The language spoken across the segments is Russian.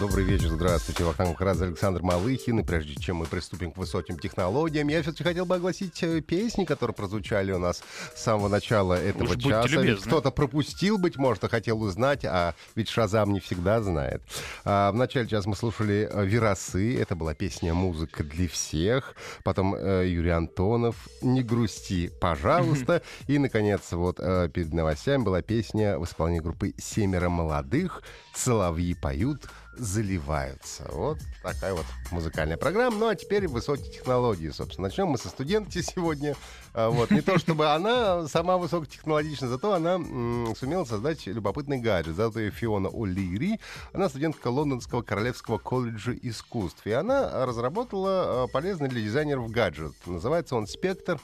Добрый вечер, здравствуйте. Вахтанг Махарадзе, Александр Малыхин. И прежде чем мы приступим к высоким технологиям, я все-таки хотел бы огласить э, песни, которые прозвучали у нас с самого начала этого Уж часа. Кто-то пропустил, быть может, а хотел узнать, а ведь Шазам не всегда знает. А, в начале часа мы слушали э, «Веросы». Это была песня «Музыка для всех». Потом э, Юрий Антонов «Не грусти, пожалуйста». И, наконец, вот э, перед новостями была песня в исполнении группы «Семеро молодых». «Соловьи поют, заливаются». Вот такая вот музыкальная программа. Ну, а теперь высокие технологии, собственно. Начнем мы со студентки сегодня. А, Вот. Не то чтобы она сама высокотехнологична, зато она м, сумела создать любопытный гаджет. Зовут ее Фиона О'Лири. Она студентка Лондонского Королевского колледжа искусств. И она разработала а, полезный для дизайнеров гаджет. Называется он «Спектр».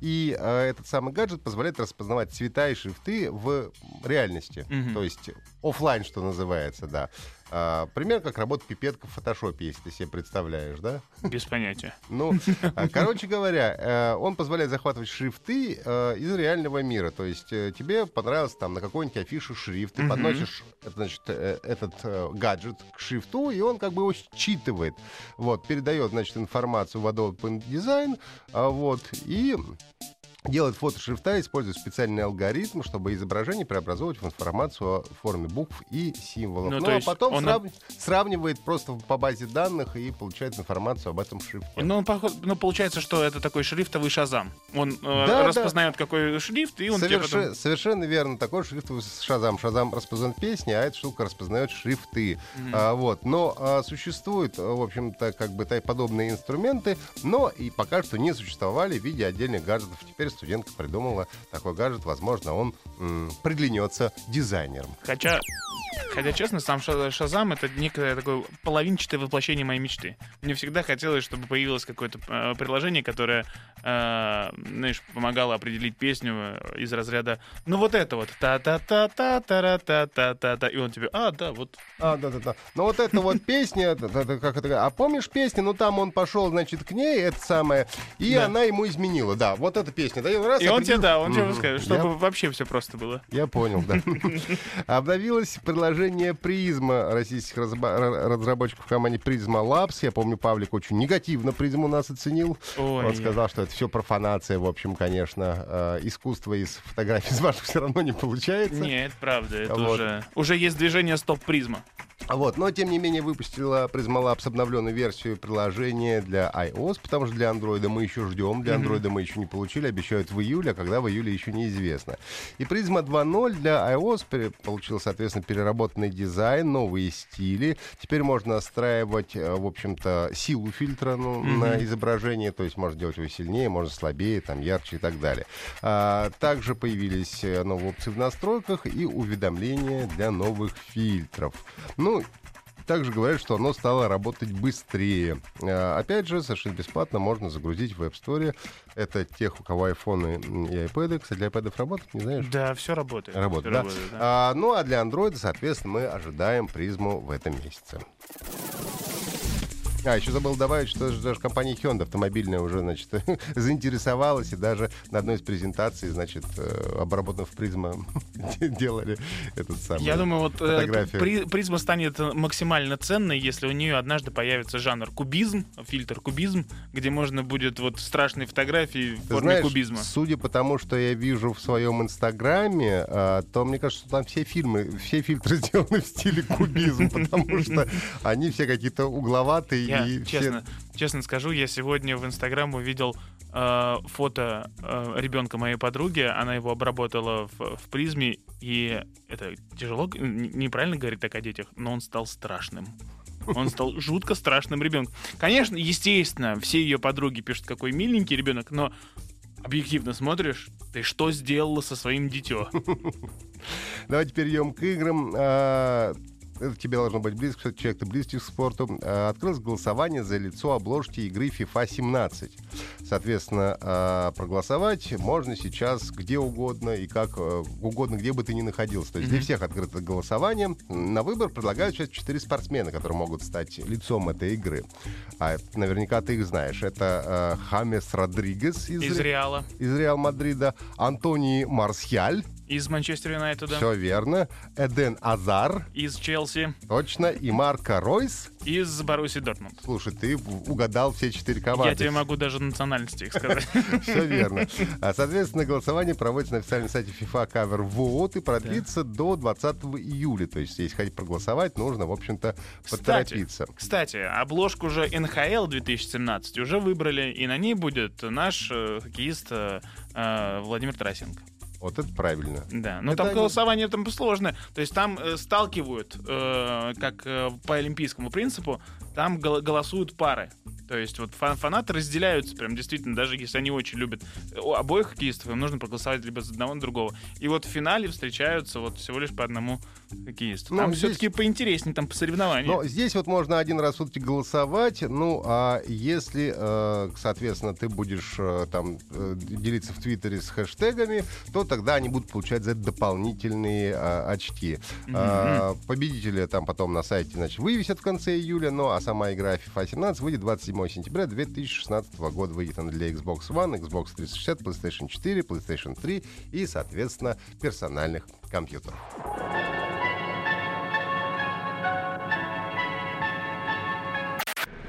И а, этот самый гаджет позволяет распознавать цвета и шрифты в реальности. Мгм. То есть оффлайн, что называется, да. А, пример, как работает пипетка в фотошопе, если ты себе представляешь, да? Без понятия. Ну, а, короче говоря, э, он позволяет захватывать шрифты э, из реального мира. То есть э, тебе понравился там на какой-нибудь афише шрифт, ты подносишь значит, этот гаджет к шрифту, и он как бы его считывает. Вот, передает, значит, информацию в Adobe InDesign, а, вот, и делает фото шрифта, используя специальный алгоритм, чтобы изображение преобразовывать в информацию в форме букв и символов. Ну, Ну, а потом он- срав- сравнивает просто по базе данных и получает информацию об этом шрифте. Ну, он поход- ну, получается, что это такой шрифтовый шазам. Он э, Да, да. распознает, какой шрифт, и он тебе Соверше- потом... Совершенно верно. Такой шрифт с Шазам. Шазам распознает песни, а эта штука распознает шрифты. А, вот. Но а, существуют, в общем-то, как бы подобные инструменты, но и пока что не существовали в виде отдельных гаджетов. Теперь студентка придумала такой гаджет. Возможно, он м, приглянется дизайнерам. Хотя, хотя, честно, сам Ша- Шазам — это некое такое половинчатое воплощение моей мечты. Мне всегда хотелось, чтобы появилось какое-то э, приложение, которое, э, знаешь, помогало определить песню э, из разряда «Ну вот это вот, та-та-та-та-та-та-та-та-та», и он тебе «А, да, вот». А, да-да-да. Ну вот эта вот песня, это- это как это, а помнишь песню? Ну там он пошел, значит, к ней, это самое, и она ему изменила. Да, вот эта песня. И он раз И он тебе, да, он тебе Мгм. скажет, Я чтобы вообще все просто было. Я понял, да. Обновилось приложение Prisma российских разработчиков в команде Prisma Labs. Я помню, Павлик очень негативно Призму нас оценил. Он сказал, что это все профанация, в общем, конечно. Э, Искусство из фотографий из ваших все равно не получается. Нет, правда, это уже... Уже есть движение стоп-призма. Вот, но тем не менее выпустила Prisma Labs обновленную версию приложения для iOS, потому что для Android мы еще ждем, для. Android мы еще не получили, обещают в июле, а когда в июле еще неизвестно. И Prisma 2.0 для iOS получил, соответственно, переработанный дизайн, новые стили. Теперь можно настраивать, э, в общем-то, силу фильтра ну, на изображение, то есть можно делать его сильнее, можно слабее, там, ярче и так далее. А, также появились э, новые опции в настройках и уведомления для новых фильтров. Ну, также говорят, что оно стало работать быстрее. А, Опять же, совершенно бесплатно можно загрузить в App Store. Это тех, у кого айфоны и iPad. Кстати, для iPad работает, не знаешь? Да, все работает. Работает, всё да? работает, да. А, ну, а для Android, соответственно, мы ожидаем призму в этом месяце. А, еще забыл добавить, что даже, компания Hyundai автомобильная уже, значит, заинтересовалась и даже на одной из презентаций, значит, э, обработанных в призма делали этот самый Я думаю, вот э, фотографию. при- призма станет максимально ценной, если у нее однажды появится жанр кубизм, фильтр кубизм, где можно будет вот страшные фотографии в Ты форме знаешь, кубизма. судя по тому, что я вижу в своем инстаграме, а, то мне кажется, что там все фильмы, все фильтры сделаны в стиле кубизм, потому что они все какие-то угловатые Я и все... честно, честно скажу, я сегодня в Инстаграм увидел э, фото э, ребенка моей подруги. Она его обработала в, в призме, и это тяжело, неправильно говорить так о детях, но он стал страшным. Он стал жутко страшным ребенком. Конечно, естественно, все ее подруги пишут, какой миленький ребенок, но объективно смотришь, ты что сделала со своим дитё? Давайте перейдем к играм. Это тебе должно быть близко, что человек ты близкий к спорту, э, открылось голосование за лицо обложки игры FIFA 17. Соответственно, э, проголосовать можно сейчас где угодно и как э, угодно, где бы ты ни находился. То есть для всех открыто голосование. На выбор предлагают сейчас четыре спортсмена, которые могут стать лицом этой игры. А наверняка ты их знаешь. Это Хамес Родригес из, Из Ре- Реала. из Реал Мадрида, Антони Марсьяль, Из Манчестер Юнайтеда. все верно, Эден Азар, Из Челси. точно, и Марко Ройс. Из Боруссии Дортмунд. Слушай, ты угадал все четыре Я команды. тебе могу даже национальности их сказать. Все верно. А, Соответственно, голосование проводится на официальном сайте FIFA Cover Vote и продлится до 20 июля. То есть, если хотите проголосовать, нужно, в общем-то, поторопиться. кстати, обложку уже НХЛ 2017 уже выбрали, и на ней будет наш э, хоккеист э, э, Владимир Тарасенко. Вот это правильно. Да, но Это там они- голосование там сложное. То есть там э, сталкивают, э, как э, по олимпийскому принципу, там гол- голосуют пары. То есть вот фан- фанаты разделяются прям действительно, даже если они очень любят у обоих хоккеистов, им нужно проголосовать либо за одного, за другого. И вот в финале встречаются вот всего лишь по одному хоккеисту. Ну, Там здесь- все-таки поинтереснее, там по соревнованию. Но здесь вот можно один раз в сутки голосовать. Ну, а если, э, соответственно, ты будешь э, там э, делиться в Твиттере с хэштегами, то тогда они будут получать за это дополнительные очки. Э, победители там потом на сайте значит, вывесят в конце июля, ну а сама игра FIFA 17 выйдет 27 сентября 2016 года. Выйдет она для Xbox One, Xbox 360, PlayStation 4, PlayStation 3 и, соответственно, персональных компьютеров.